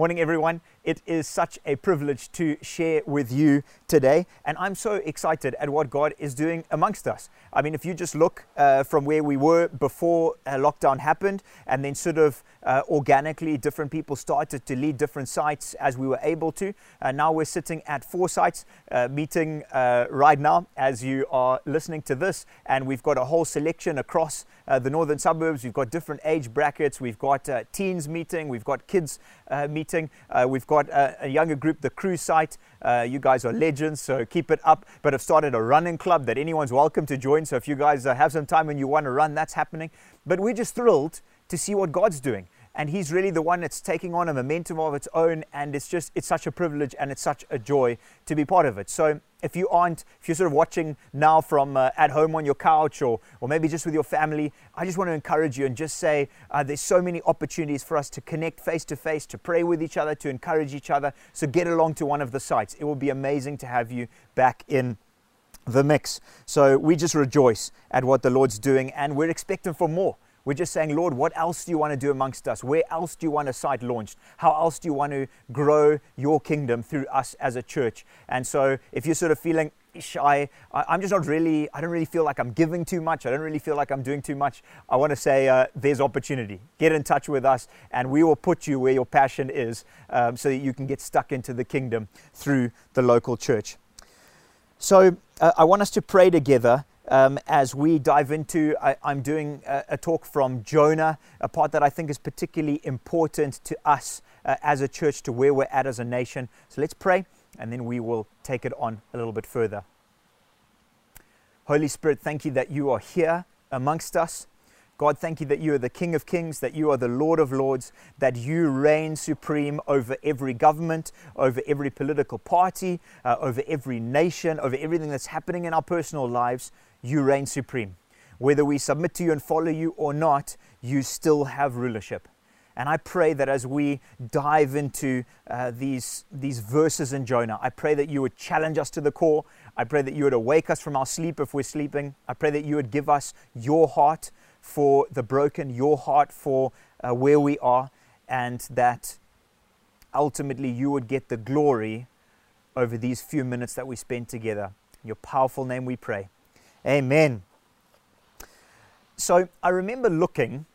Morning, everyone. It is such a privilege to share with you today, and I'm so excited at what God is doing amongst us. I mean, if you just look uh, from where we were before uh, lockdown happened, and then sort of uh, organically, different people started to lead different sites as we were able to. Now we're sitting at four sites, uh, meeting uh, right now as you are listening to this, and we've got a whole selection across Uh, the northern suburbs. We've got different age brackets. We've got uh, teens meeting. We've got kids uh, meeting. we've got a, a, younger group, the Crew site. Uh, you guys are legends, so keep it up. But I've started a running club that anyone's welcome to join. So if you guys uh, have some time and you want to run, that's happening. But we're just thrilled to see what God's doing. And He's really the one that's taking on a momentum of its own. And it's just, it's such a privilege and it's such a joy to be part of it. So if you aren't, if you're sort of watching now from uh, at home on your couch or, or maybe just with your family, I just want to encourage you and just say uh, there's so many opportunities for us to connect face to face, to pray with each other, to encourage each other. So get along to one of the sites. It will be amazing to have you back in the mix. So we just rejoice at what the Lord's doing and we're expecting for more. We're just saying, Lord, what else do you want to do amongst us? Where else do you want a site launched? How else do you want to grow your kingdom through us as a church? And so if you're sort of feeling shy, I'm just not really, I don't really feel like I'm giving too much. I don't really feel like I'm doing too much. I want to say uh, there's opportunity. Get in touch with us and we will put you where your passion is um, so that you can get stuck into the kingdom through the local church. So uh, I want us to pray together um, as we dive into. I, am doing a, a, talk from Jonah, a part that I think is particularly important to us uh, as a church, to where we're at as a nation. So let's pray, and then we will take it on a little bit further. Holy Spirit, thank you that you are here amongst us. God, thank you that you are the King of Kings, that you are the Lord of Lords, that you reign supreme over every government, over every political party, uh, over every nation, over everything that's happening in our personal lives you reign supreme. Whether we submit to you and follow you or not, you still have rulership. And I pray that as we dive into uh, these, these verses in Jonah, I pray that you would challenge us to the core. I pray that you would awake us from our sleep if we're sleeping. I pray that you would give us your heart for the broken, your heart for uh, where we are, and that ultimately you would get the glory over these few minutes that we spend together. In your powerful name we pray. Amen. So I remember looking,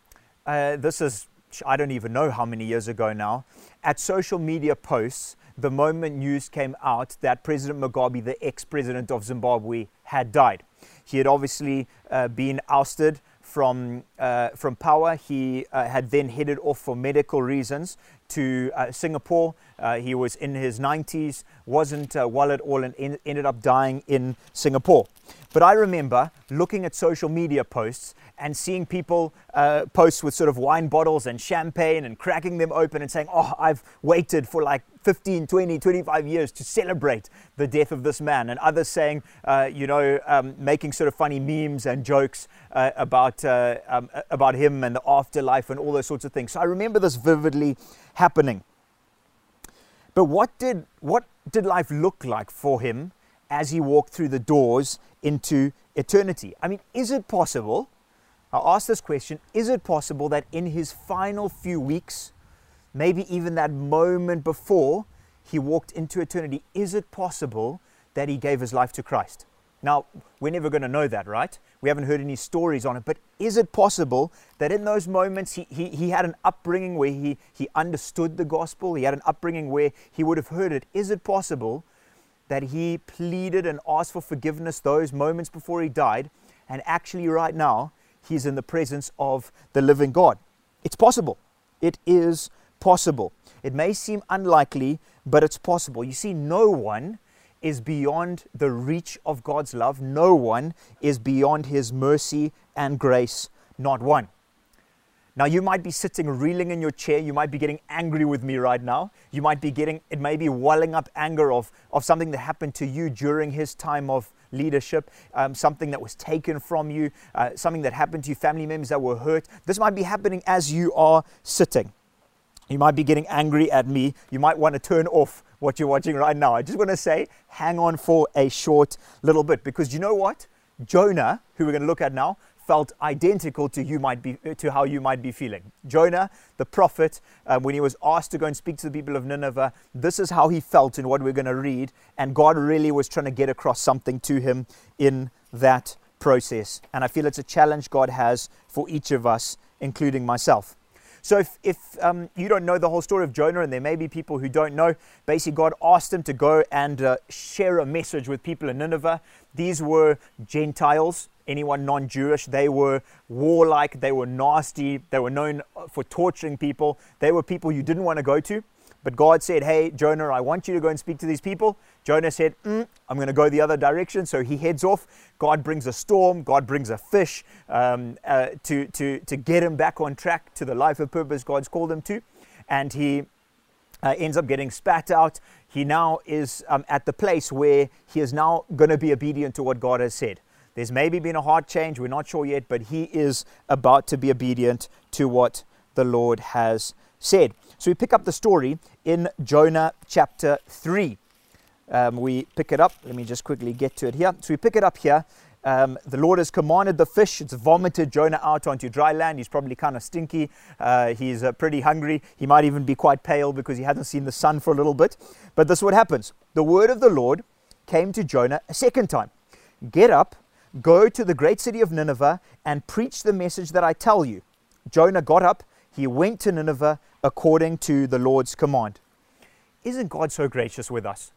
uh, this is, I don't even know how many years ago now, at social media posts the moment news came out that President Mugabe, the ex president of Zimbabwe, had died. He had obviously uh, been ousted from, uh, from power. He uh, had then headed off for medical reasons to uh, Singapore. He was in his 90s, wasn't well at all, and en- ended up dying in Singapore. But I remember looking at social media posts and seeing people uh, post with sort of wine bottles and champagne and cracking them open and saying, Oh, I've waited for like 15, 20, 25 years to celebrate the death of this man. And others saying, uh, you know, um, making sort of funny memes and jokes uh, about, uh, um, about him and the afterlife and all those sorts of things. So I remember this vividly happening. But what did, what did life look like for him as he walked through the doors into eternity. I mean, is it possible? I'll ask this question Is it possible that in his final few weeks, maybe even that moment before he walked into eternity, is it possible that he gave his life to Christ? Now, we're never going to know that, right? We haven't heard any stories on it, but is it possible that in those moments he, he, he had an upbringing where he, he understood the gospel, he had an upbringing where he would have heard it? Is it possible that he pleaded and asked for forgiveness those moments before he died, and actually, right now, he's in the presence of the living God. It's possible. It is possible. It may seem unlikely, but it's possible. You see, no one is beyond the reach of God's love, no one is beyond his mercy and grace, not one. Now, you might be sitting reeling in your chair. You might be getting angry with me right now. You might be getting, it may be welling up anger of, of something that happened to you during his time of leadership, um, something that was taken from you, uh, something that happened to you, family members that were hurt. This might be happening as you are sitting. You might be getting angry at me. You might want to turn off what you're watching right now. I just want to say, hang on for a short little bit because you know what? Jonah, who we're going to look at now, felt identical to you might be to how you might be feeling. Jonah, the prophet, um, when he was asked to go and speak to the people of Nineveh, this is how he felt in what we're going to read, and God really was trying to get across something to him in that process. And I feel it's a challenge God has for each of us, including myself. So if, if um, you don't know the whole story of Jonah, and there may be people who don't know, basically God asked him to go and uh, share a message with people in Nineveh. These were Gentiles, anyone non-Jewish. They were warlike, they were nasty, they were known for torturing people. They were people you didn't want to go to. But God said, Hey, Jonah, I want you to go and speak to these people. Jonah said, mm, I'm going to go the other direction. So he heads off. God brings a storm. God brings a fish um, uh, to, to, to get him back on track to the life of purpose God's called him to. And he uh, ends up getting spat out. He now is um, at the place where he is now going to be obedient to what God has said. There's maybe been a heart change. We're not sure yet, but he is about to be obedient to what the Lord has said. So we pick up the story in Jonah chapter 3. Um, we pick it up. Let me just quickly get to it here. So we pick it up here. Um, the Lord has commanded the fish. It's vomited Jonah out onto dry land. He's probably kind of stinky. Uh, he's uh, pretty hungry. He might even be quite pale because he hasn't seen the sun for a little bit. But this is what happens. The word of the Lord came to Jonah a second time. Get up, go to the great city of Nineveh, and preach the message that I tell you. Jonah got up. He went to Nineveh according to the Lord's command. Isn't God so gracious with us?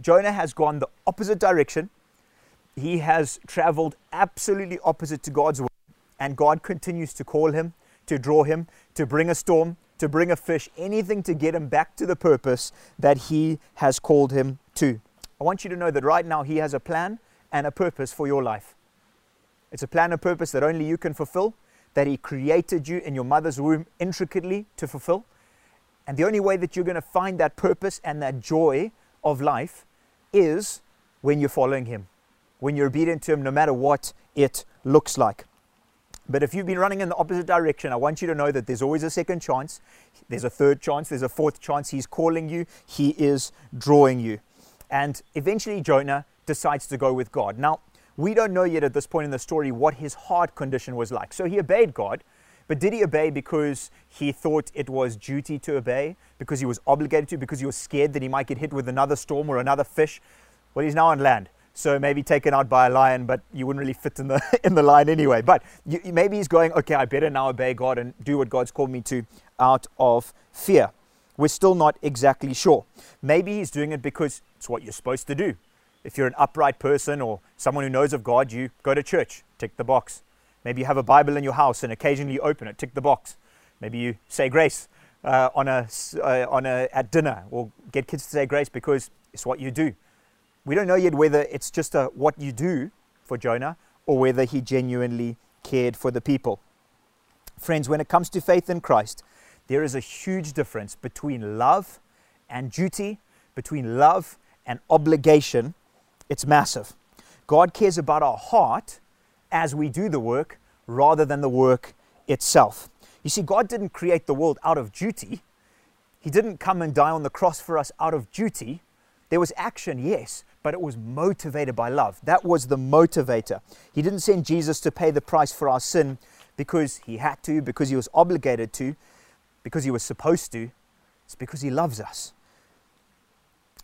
Jonah has gone the opposite direction. He has traveled absolutely opposite to God's way, and God continues to call him, to draw him, to bring a storm, to bring a fish, anything to get him back to the purpose that he has called him to. I want you to know that right now he has a plan and a purpose for your life. It's a plan and purpose that only you can fulfill that He created you in your mother's womb intricately to fulfill. And the only way that you're going to find that purpose and that joy of life is when you're following Him, when you're obedient to Him, no matter what it looks like. But if you've been running in the opposite direction, I want you to know that there's always a second chance. There's a third chance. There's a fourth chance. He's calling you, He is drawing you. And eventually, Jonah decides to go with God. Now, we don't know yet at this point in the story what his heart condition was like. So he obeyed God, but did he obey because he thought it was duty to obey, because he was obligated to, because he was scared that he might get hit with another storm or another fish? Well, he's now on land. So maybe taken out by a lion, but you wouldn't really fit in the in the line anyway. But you, maybe he's going, okay, I better now obey God and do what God's called me to out of fear. We're still not exactly sure. Maybe he's doing it because it's what you're supposed to do. If you're an upright person or someone who knows of God, you go to church, tick the box. Maybe you have a Bible in your house and occasionally open it, tick the box. Maybe you say grace uh, on a, uh, on a, at dinner or get kids to say grace because it's what you do. We don't know yet whether it's just a what you do for Jonah or whether he genuinely cared for the people. Friends, when it comes to faith in Christ, there is a huge difference between love and duty, between love and obligation, it's massive. God cares about our heart as we do the work rather than the work itself. You see, God didn't create the world out of duty. He didn't come and die on the cross for us out of duty. There was action, yes, but it was motivated by love. That was the motivator. He didn't send Jesus to pay the price for our sin because he had to, because he was obligated to, because he was supposed to. It's because he loves us.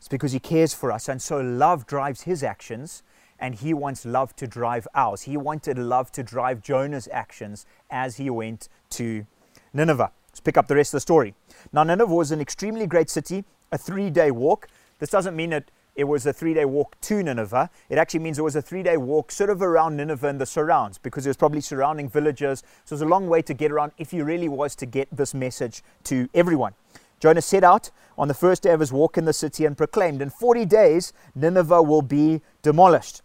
It's because He cares for us. And so love drives His actions, and He wants love to drive ours. He wanted love to drive Jonah's actions as he went to Nineveh. Let's pick up the rest of the story. Now, Nineveh was an extremely great city, a three day walk. This doesn't mean that it was a three day walk to Nineveh. It actually means it was a three day walk sort of around Nineveh and the surrounds because it was probably surrounding villages. So it was a long way to get around if he really was to get this message to everyone. Jonah set out on the first day of his walk in the city and proclaimed, In 40 days, Nineveh will be demolished.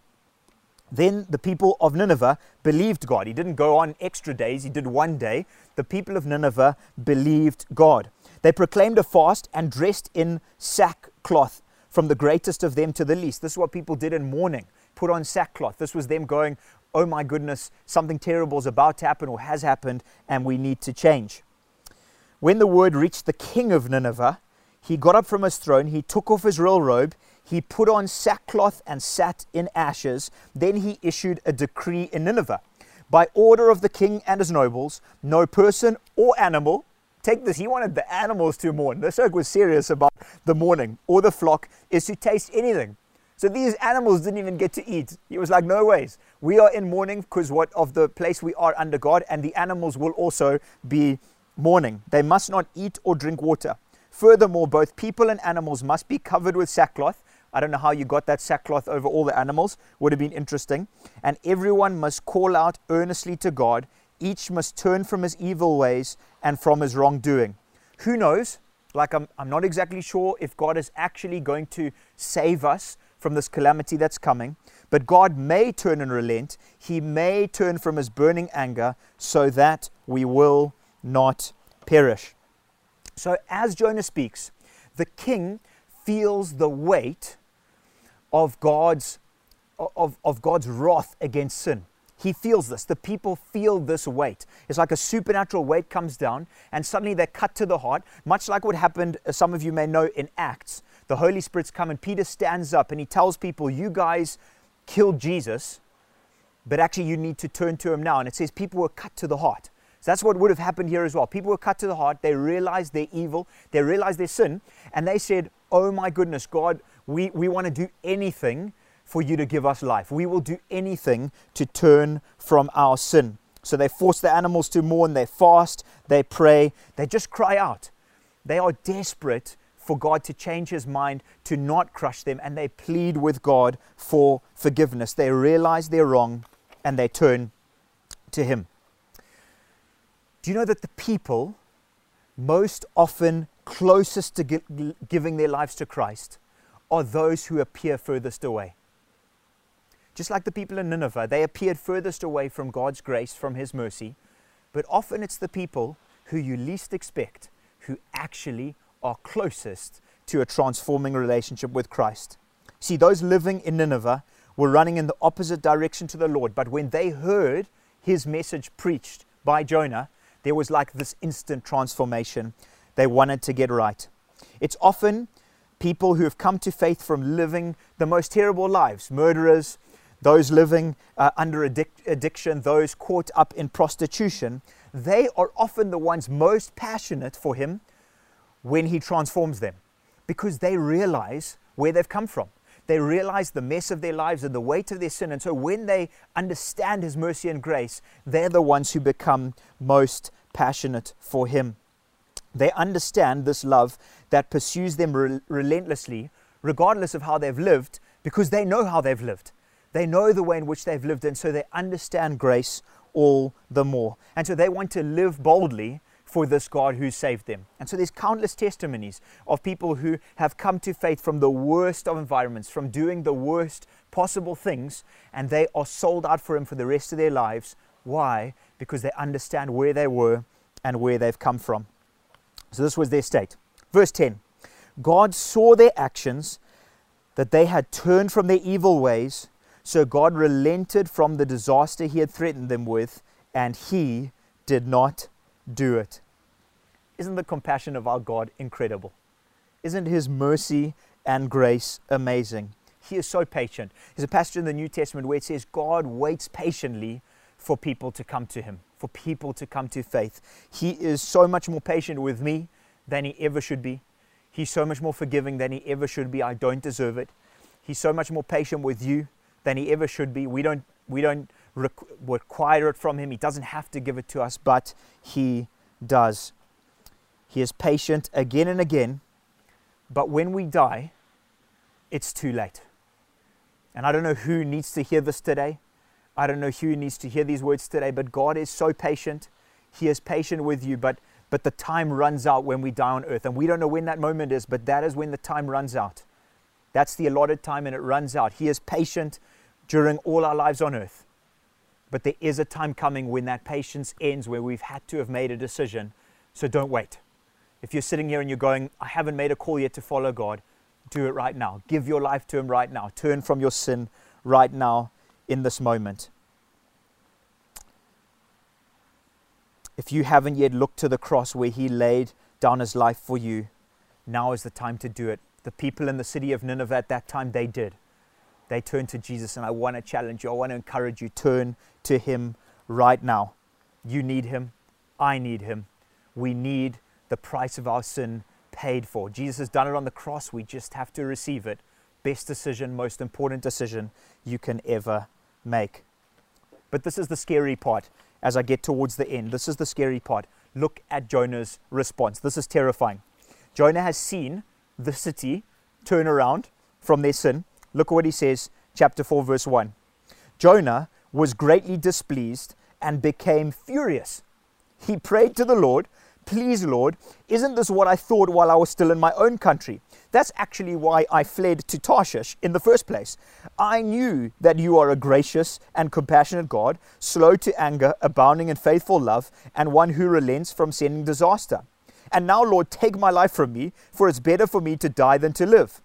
Then the people of Nineveh believed God. He didn't go on extra days, he did one day. The people of Nineveh believed God. They proclaimed a fast and dressed in sackcloth, from the greatest of them to the least. This is what people did in mourning put on sackcloth. This was them going, Oh my goodness, something terrible is about to happen or has happened, and we need to change. When the word reached the king of Nineveh, he got up from his throne, he took off his royal robe, he put on sackcloth and sat in ashes. Then he issued a decree in Nineveh by order of the king and his nobles, no person or animal. Take this, he wanted the animals to mourn. This oak was serious about the mourning, or the flock is to taste anything. So these animals didn't even get to eat. He was like, no ways. We are in mourning because what of the place we are under God, and the animals will also be mourning. They must not eat or drink water. Furthermore, both people and animals must be covered with sackcloth. I don't know how you got that sackcloth over all the animals. Would have been interesting. And everyone must call out earnestly to God. Each must turn from his evil ways and from his wrongdoing. Who knows? Like, I'm, I'm not exactly sure if God is actually going to save us from this calamity that's coming. But God may turn and relent. He may turn from his burning anger so that we will not perish. So, as Jonah speaks, the king feels the weight of God's, of, of God's wrath against sin. He feels this. The people feel this weight. It's like a supernatural weight comes down, and suddenly they're cut to the heart, much like what happened, as some of you may know, in Acts the Holy Spirit's come and Peter stands up and he tells people, You guys killed Jesus, but actually you need to turn to him now. And it says people were cut to the heart. So that's what would have happened here as well. People were cut to the heart. They realized their evil, they realized their sin, and they said, Oh my goodness, God, we, we want to do anything for you to give us life. We will do anything to turn from our sin. So they force the animals to mourn, they fast, they pray, they just cry out. They are desperate for God to change his mind, to not crush them, and they plead with God for forgiveness. They realize they're wrong and they turn to him. Do you know that the people most often closest to giving their lives to Christ are those who appear furthest away? Just like the people in Nineveh, they appeared furthest away from God's grace, from His mercy, but often it's the people who you least expect who actually are closest to a transforming relationship with Christ. See, those living in Nineveh were running in the opposite direction to the Lord, but when they heard his message preached by Jonah, there was like this instant transformation. They wanted to get right. It's often people who have come to faith from living the most terrible lives murderers, those living uh, under addic- addiction, those caught up in prostitution. They are often the ones most passionate for him when He transforms them because they realize where they've come from. They realize the mess of their lives and the weight of their sin. And so when they understand His mercy and grace, they're the ones who become most passionate for Him. They understand this love that pursues them re- relentlessly, regardless of how they've lived, because they know how they've lived. They know the way in which they've lived, and so they understand grace all the more. And so they want to live boldly for this God who saved them. And so there's countless testimonies of people who have come to faith from the worst of environments, from doing the worst possible things, and they are sold out for Him for the rest of their lives. Why? Because they understand where they were and where they've come from. So this was their state. Verse 10 God saw their actions, that they had turned from their evil ways. So God relented from the disaster He had threatened them with, and He did not do it. Isn't the compassion of our God incredible? Isn't His mercy and grace amazing? He is so patient. There's a passage in the New Testament where it says God waits patiently for people to come to Him, for people to come to faith. He is so much more patient with me than He ever should be. He's so much more forgiving than He ever should be. I don't deserve it. He's so much more patient with you than He ever should be. We don't, we don't require it from Him. He doesn't have to give it to us, but He does. He is patient again and again, but when we die, it's too late. And I don't know who needs to hear this today. I don't know who needs to hear these words today, but God is so patient. He is patient with you, but, but the time runs out when we die on earth. And we don't know when that moment is, but that is when the time runs out. That's the allotted time, and it runs out. He is patient during all our lives on earth. But there is a time coming when that patience ends, where we've had to have made a decision. So don't wait. If you're sitting here and you're going, I haven't made a call yet to follow God, do it right now. Give your life to Him right now. Turn from your sin right now in this moment. If you haven't yet looked to the cross where He laid down His life for you, now is the time to do it. The people in the city of Nineveh at that time, they did they turn to Jesus. And I want to challenge you, I want to encourage you, turn to Him right now. You need Him. I need Him. We need the price of our sin paid for. Jesus has done it on the cross. We just have to receive it. Best decision, most important decision you can ever make. But this is the scary part as I get towards the end. This is the scary part. Look at Jonah's response. This is terrifying. Jonah has seen the city turn around from their sin. Look what he says, chapter 4, verse 1. Jonah was greatly displeased and became furious. He prayed to the Lord, Please, Lord, isn't this what I thought while I was still in my own country? That's actually why I fled to Tarshish in the first place. I knew that you are a gracious and compassionate God, slow to anger, abounding in faithful love, and one who relents from sending disaster. And now, Lord, take my life from me, for it's better for me to die than to live.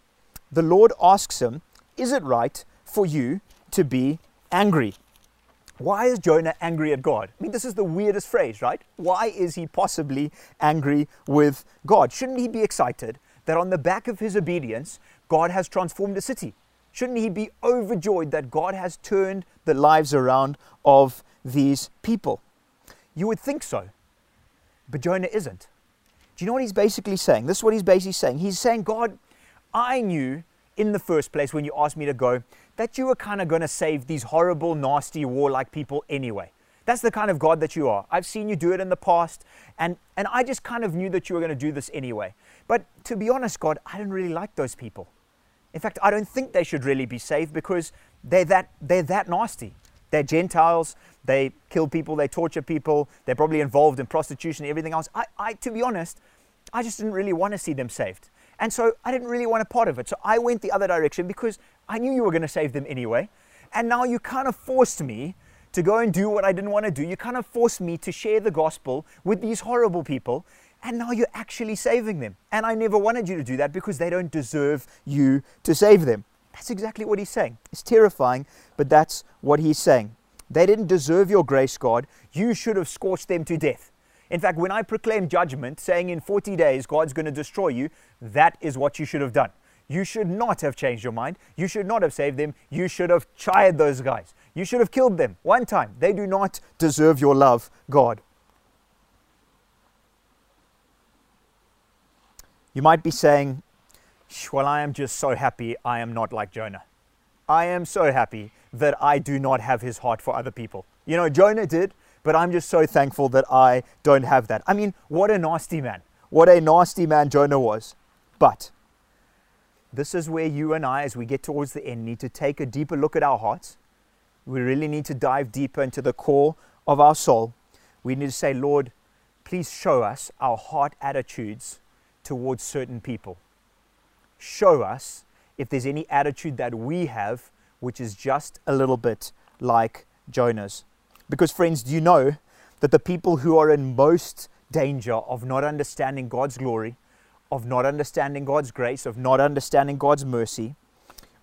The Lord asks him, Is it right for you to be angry? Why is Jonah angry at God? I mean, this is the weirdest phrase, right? Why is he possibly angry with God? Shouldn't he be excited that on the back of his obedience, God has transformed a city? Shouldn't he be overjoyed that God has turned the lives around of these people? You would think so, but Jonah isn't. Do you know what he's basically saying? This is what he's basically saying. He's saying, God, I knew in the first place when you asked me to go that you were kind of going to save these horrible, nasty, warlike people anyway. That's the kind of God that you are. I've seen you do it in the past, and, and I just kind of knew that you were going to do this anyway. But to be honest, God, I don't really like those people. In fact, I don't think they should really be saved because they're that, they're that nasty. They're Gentiles, they kill people, they torture people, they're probably involved in prostitution and everything else. I, I, to be honest, I just didn't really want to see them saved. And so I didn't really want a part of it. So I went the other direction because I knew you were going to save them anyway. And now you kind of forced me to go and do what I didn't want to do. You kind of forced me to share the gospel with these horrible people. And now you're actually saving them. And I never wanted you to do that because they don't deserve you to save them. That's exactly what he's saying. It's terrifying, but that's what he's saying. They didn't deserve your grace, God. You should have scorched them to death. In fact, when I proclaim judgment, saying in 40 days God's going to destroy you, that is what you should have done. You should not have changed your mind. You should not have saved them. You should have chired those guys. You should have killed them one time. They do not deserve your love, God. You might be saying, Well, I am just so happy I am not like Jonah. I am so happy that I do not have his heart for other people. You know, Jonah did, but I'm just so thankful that I don't have that. I mean, what a nasty man. What a nasty man Jonah was. But this is where you and I, as we get towards the end, need to take a deeper look at our hearts. We really need to dive deeper into the core of our soul. We need to say, Lord, please show us our heart attitudes towards certain people. Show us if there's any attitude that we have which is just a little bit like Jonah's. Because, friends, do you know that the people who are in most danger of not understanding God's glory of not understanding God's grace, of not understanding God's mercy,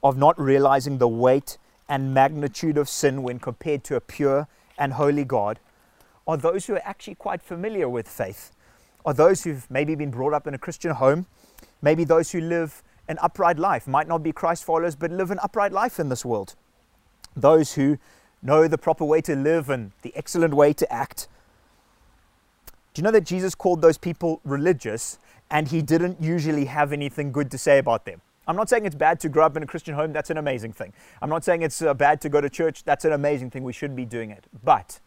of not realizing the weight and magnitude of sin when compared to a pure and holy God, are those who are actually quite familiar with faith, are those who've maybe been brought up in a Christian home, maybe those who live an upright life, might not be Christ followers, but live an upright life in this world, those who know the proper way to live and the excellent way to act. Do you know that Jesus called those people religious and he didn't usually have anything good to say about them. I'm not saying it's bad to grow up in a Christian home, that's an amazing thing. I'm not saying it's uh, bad to go to church, that's an amazing thing, we should be doing it. But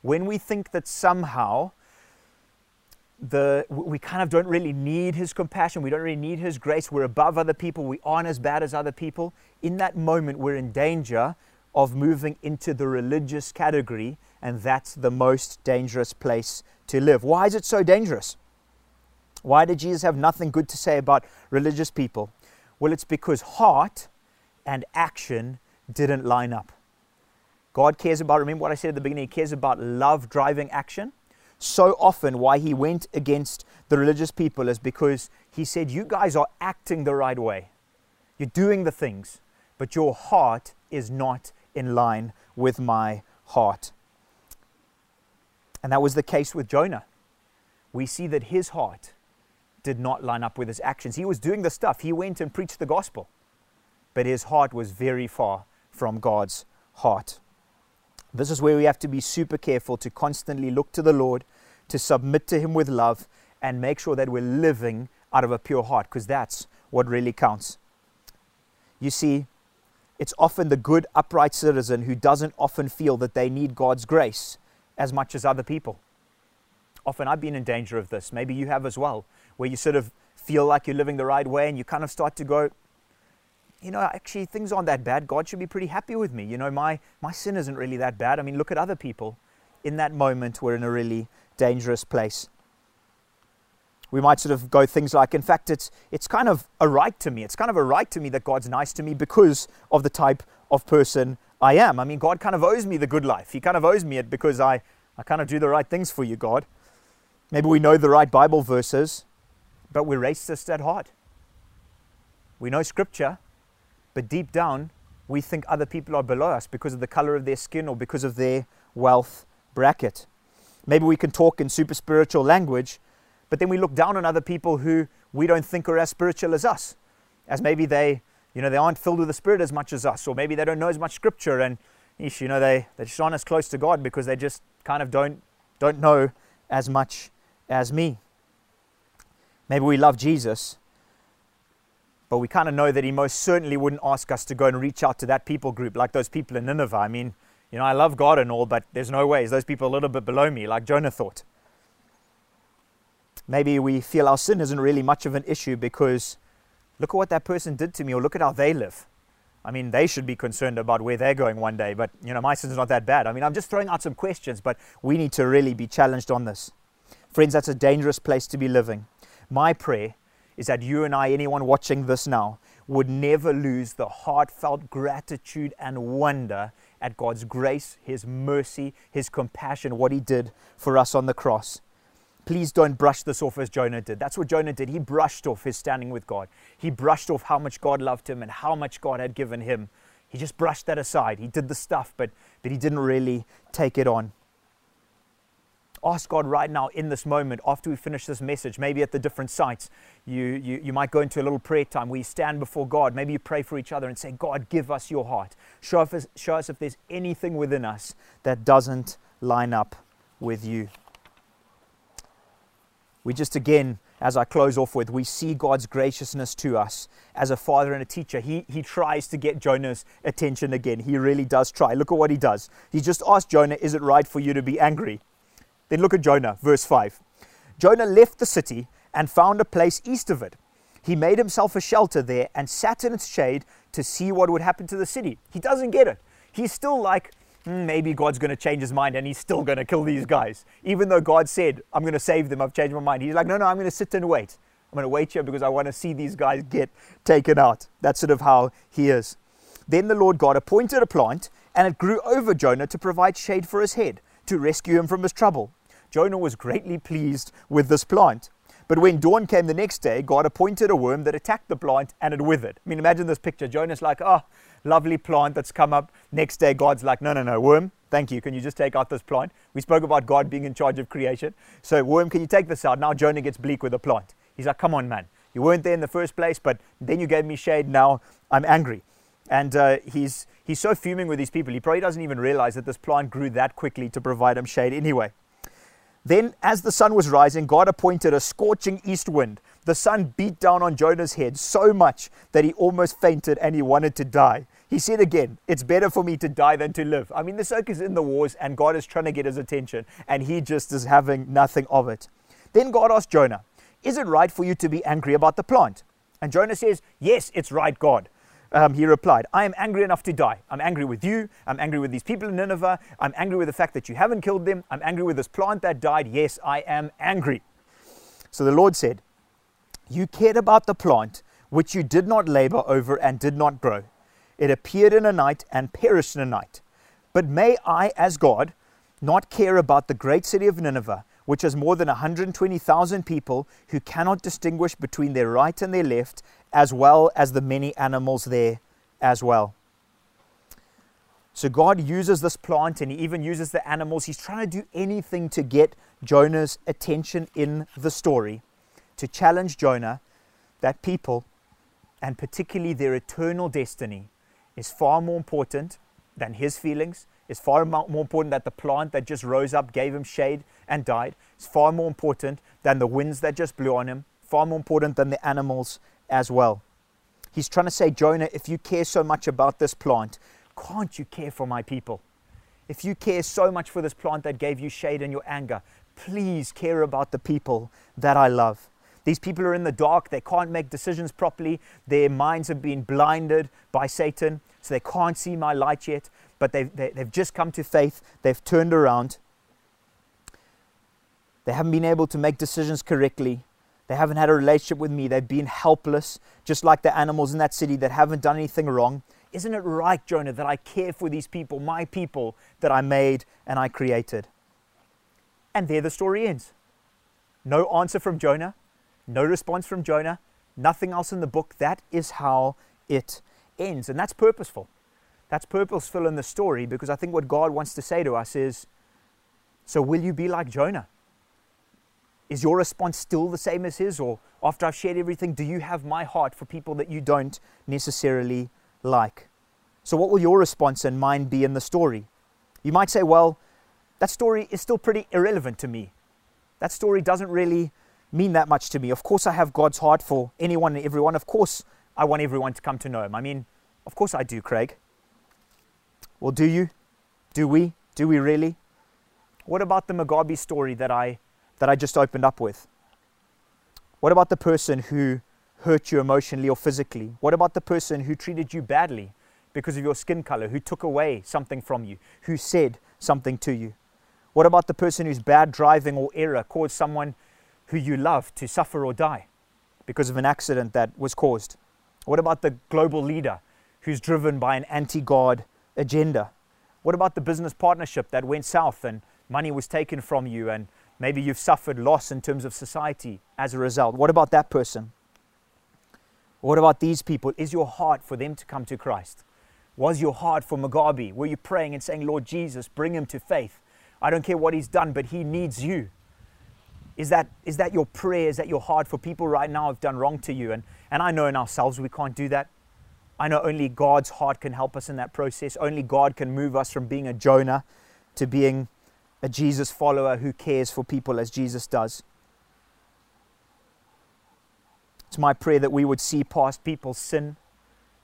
when we think that somehow the, we kind of don't really need his compassion, we don't really need his grace, we're above other people, we aren't as bad as other people, in that moment we're in danger of moving into the religious category, and that's the most dangerous place to live. Why is it so dangerous? Why did Jesus have nothing good to say about religious people? Well, it's because heart and action didn't line up. God cares about, remember what I said at the beginning, He cares about love driving action. So often, why He went against the religious people is because He said, You guys are acting the right way. You're doing the things, but your heart is not in line with my heart. And that was the case with Jonah. We see that his heart did not line up with his actions. He was doing the stuff, he went and preached the gospel, but his heart was very far from God's heart. This is where we have to be super careful to constantly look to the Lord, to submit to Him with love, and make sure that we're living out of a pure heart, because that's what really counts. You see, it's often the good, upright citizen who doesn't often feel that they need God's grace as much as other people. Often I've been in danger of this. Maybe you have as well, where you sort of feel like you're living the right way and you kind of start to go, you know, actually things aren't that bad. God should be pretty happy with me. You know, my, my sin isn't really that bad. I mean, look at other people. In that moment, we're in a really dangerous place. We might sort of go things like, in fact, it's, it's kind of a right to me. It's kind of a right to me that God's nice to me because of the type of person I am. I mean, God kind of owes me the good life. He kind of owes me it because I, I kind of do the right things for you, God. Maybe we know the right Bible verses, but we're racist at heart. We know scripture, but deep down, we think other people are below us because of the color of their skin or because of their wealth bracket. Maybe we can talk in super spiritual language, but then we look down on other people who we don't think are as spiritual as us, as maybe they, you know, they aren't filled with the Spirit as much as us, or maybe they don't know as much Scripture, and you know, they they just aren't as close to God because they just kind of don't don't know as much as me. Maybe we love Jesus, but we kind of know that he most certainly wouldn't ask us to go and reach out to that people group like those people in Nineveh. I mean, you know, I love God and all, but there's no ways. Those people are a little bit below me, like Jonah thought. Maybe we feel our sin isn't really much of an issue because look at what that person did to me, or look at how they live. I mean, they should be concerned about where they're going one day, but you know, my sin's not that bad. I mean, I'm just throwing out some questions, but we need to really be challenged on this. Friends, that's a dangerous place to be living. My prayer is that you and I, anyone watching this now, would never lose the heartfelt gratitude and wonder at God's grace, His mercy, His compassion, what He did for us on the cross. Please don't brush this off as Jonah did. That's what Jonah did. He brushed off his standing with God. He brushed off how much God loved him and how much God had given him. He just brushed that aside. He did the stuff, but, but he didn't really take it on ask God right now in this moment, after we finish this message, maybe at the different sites, you, you, you might go into a little prayer time where you stand before God. Maybe you pray for each other and say, God, give us your heart. Show us, show us if there's anything within us that doesn't line up with you. We just again, as I close off with, we see God's graciousness to us as a father and a teacher. He, he tries to get Jonah's attention again. He really does try. Look at what he does. He just asked Jonah, Is it right for you to be angry? Then look at Jonah, verse 5. Jonah left the city and found a place east of it. He made himself a shelter there and sat in its shade to see what would happen to the city. He doesn't get it. He's still like, Hmm, maybe God's going to change his mind and he's still going to kill these guys. Even though God said, I'm going to save them, I've changed my mind. He's like, no, no, I'm going to sit and wait. I'm going to wait here because I want to see these guys get taken out. That's sort of how he is. Then the Lord God appointed a plant and it grew over Jonah to provide shade for his head, to rescue him from his trouble. Jonah was greatly pleased with this plant. But when dawn came the next day, God appointed a worm that attacked the plant and it withered. I mean, imagine this picture. Jonah's like, oh, lovely plant that's come up. Next day, God's like, no, no, no, worm, thank you. Can you just take out this plant? We spoke about God being in charge of creation. So, worm, can you take this out? Now, Jonah gets bleak with the plant. He's like, come on, man. You weren't there in the first place, but then you gave me shade. Now I'm angry. And uh, he's, he's so fuming with these people, he probably doesn't even realize that this plant grew that quickly to provide him shade anyway. Then, as the sun was rising, God appointed a scorching east wind. The sun beat down on Jonah's head so much that he almost fainted and he wanted to die. He said again, It's better for me to die than to live. I mean, the circus is in the wars and God is trying to get his attention, and he just is having nothing of it. Then God asked Jonah, Is it right for you to be angry about the plant? And Jonah says, Yes, it's right, God. Um, he replied, I am angry enough to die. I'm angry with you. I'm angry with these people in Nineveh. I'm angry with the fact that you haven't killed them. I'm angry with this plant that died. Yes, I am angry. So the Lord said, You cared about the plant which you did not labor over and did not grow. It appeared in a night and perished in a night. But may I, as God, not care about the great city of Nineveh, which has more than 120,000 people who cannot distinguish between their right and their left, as well as the many animals there as well. So God uses this plant and he even uses the animals. He's trying to do anything to get Jonah's attention in the story, to challenge Jonah that people, and particularly their eternal destiny, is far more important than his feelings, It's far more important that the plant that just rose up, gave him shade, and died. It's far more important than the winds that just blew on him, far more important than the animals as well. He's trying to say, Jonah, if you care so much about this plant, can't you care for my people? If you care so much for this plant that gave you shade in your anger, please care about the people that I love. These people are in the dark. They can't make decisions properly. Their minds have been blinded by Satan, so they can't see my light yet. But they've, they, have they have just come to faith. They've turned around. They haven't been able to make decisions correctly. They haven't had a relationship with me. They've been helpless, just like the animals in that city that haven't done anything wrong. Isn't it right, Jonah, that I care for these people, my people that I made and I created? And there the story ends. No answer from Jonah, no response from Jonah, nothing else in the book. That is how it ends. And that's purposeful. That's purposeful in the story because I think what God wants to say to us is so will you be like Jonah? Is your response still the same as his? Or after I've shared everything, do you have my heart for people that you don't necessarily like? So, what will your response and mine be in the story? You might say, well, that story is still pretty irrelevant to me. That story doesn't really mean that much to me. Of course, I have God's heart for anyone and everyone. Of course, I want everyone to come to know Him. I mean, of course I do, Craig. Well, do you? Do we? Do we really? What about the Mugabe story that I that I just opened up with? What about the person who hurt you emotionally or physically? What about the person who treated you badly because of your skin color, who took away something from you, who said something to you? What about the person whose bad driving or error caused someone who you love to suffer or die because of an accident that was caused? What about the global leader who's driven by an anti God agenda? What about the business partnership that went south and money was taken from you and Maybe you've suffered loss in terms of society as a result. What about that person? What about these people? Is your heart for them to come to Christ? Was your heart for Mugabe? Were you praying and saying, Lord Jesus, bring him to faith? I don't care what he's done, but he needs you. Is that, is that your prayer? Is that your heart for people right now who've done wrong to you? And, and I know in ourselves we can't do that. I know only God's heart can help us in that process. Only God can move us from being a Jonah to being a Jesus follower who cares for people as Jesus does. It's my prayer that we would see past people's sin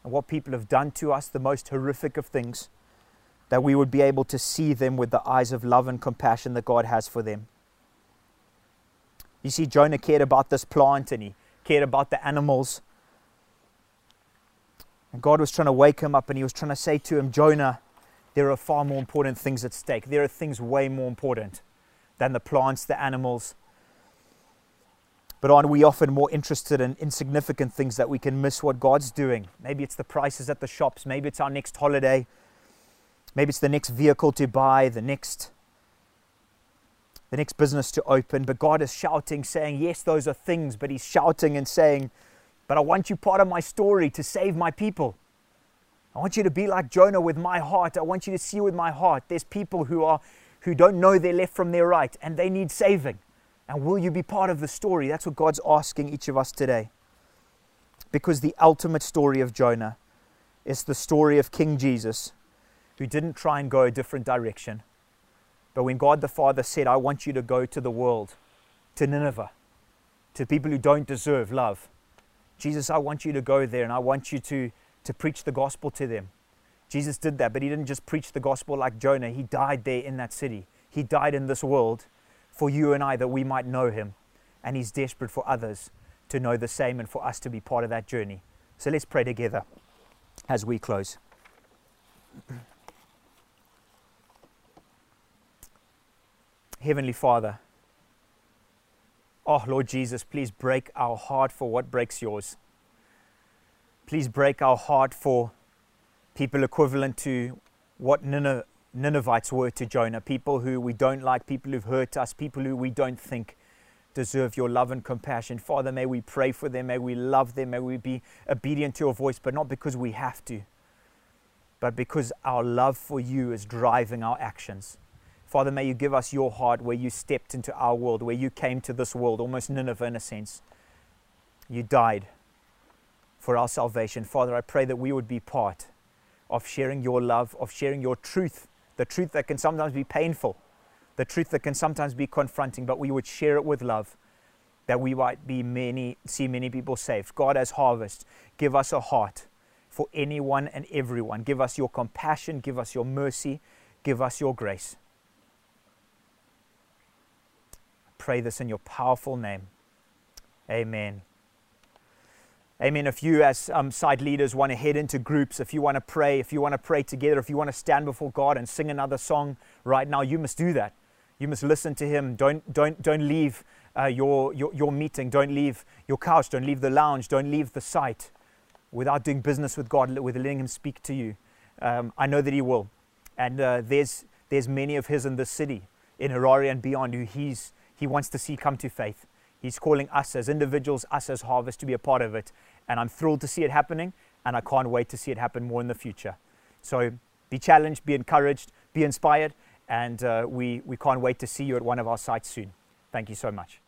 and what people have done to us, the most horrific of things, that we would be able to see them with the eyes of love and compassion that God has for them. You see, Jonah cared about this plant and he cared about the animals. And God was trying to wake him up and he was trying to say to him, Jonah, there are far more important things at stake. There are things way more important than the plants, the animals. But aren't we often more interested in insignificant things that we can miss what God's doing? Maybe it's the prices at the shops, maybe it's our next holiday, maybe it's the next vehicle to buy, the next the next business to open. But God is shouting, saying, Yes, those are things, but He's shouting and saying, But I want you part of my story to save my people. I want you to be like Jonah with my heart. I want you to see with my heart. There's people who are who don't know their left from their right and they need saving. And will you be part of the story? That's what God's asking each of us today. Because the ultimate story of Jonah is the story of King Jesus, who didn't try and go a different direction. But when God the Father said, I want you to go to the world, to Nineveh, to people who don't deserve love, Jesus, I want you to go there and I want you to to preach the gospel to them. Jesus did that, but he didn't just preach the gospel like Jonah. He died there in that city. He died in this world for you and I that we might know him. And he's desperate for others to know the same and for us to be part of that journey. So let's pray together as we close. Heavenly Father, oh Lord Jesus, please break our heart for what breaks yours. Please break our heart for people equivalent to what Ninevites were to Jonah, people who we don't like, people who've hurt us, people who we don't think deserve your love and compassion. Father, may we pray for them, may we love them, may we be obedient to your voice, but not because we have to, but because our love for you is driving our actions. Father, may you give us your heart where you stepped into our world, where you came to this world, almost Nineveh in a sense. You died for our salvation. Father, I pray that we would be part of sharing your love, of sharing your truth the truth that can sometimes be painful, the truth that can sometimes be confronting, but we would share it with love that we might be many, see many people saved. God, as harvest, give us a heart for anyone and everyone. Give us your compassion, give us your mercy, give us your grace. Pray this in your powerful name. Amen. Amen. If you, as um, site leaders, want to head into groups, if you want to pray, if you want to pray together, if you want to stand before God and sing another song right now, you must do that. You must listen to Him. Don't, don't, don't leave uh, your, your, your meeting. Don't leave your couch. Don't leave the lounge. Don't leave the site without doing business with God, with letting Him speak to you. Um, I know that He will. And uh, there's, there's many of His in this city, in Harare and beyond, who he's, He wants to see come to faith. He's calling us as individuals, us as Harvest, to be a part of it. And I'm thrilled to see it happening, and I can't wait to see it happen more in the future. So be challenged, be encouraged, be inspired, and uh, we, we can't wait to see you at one of our sites soon. Thank you so much.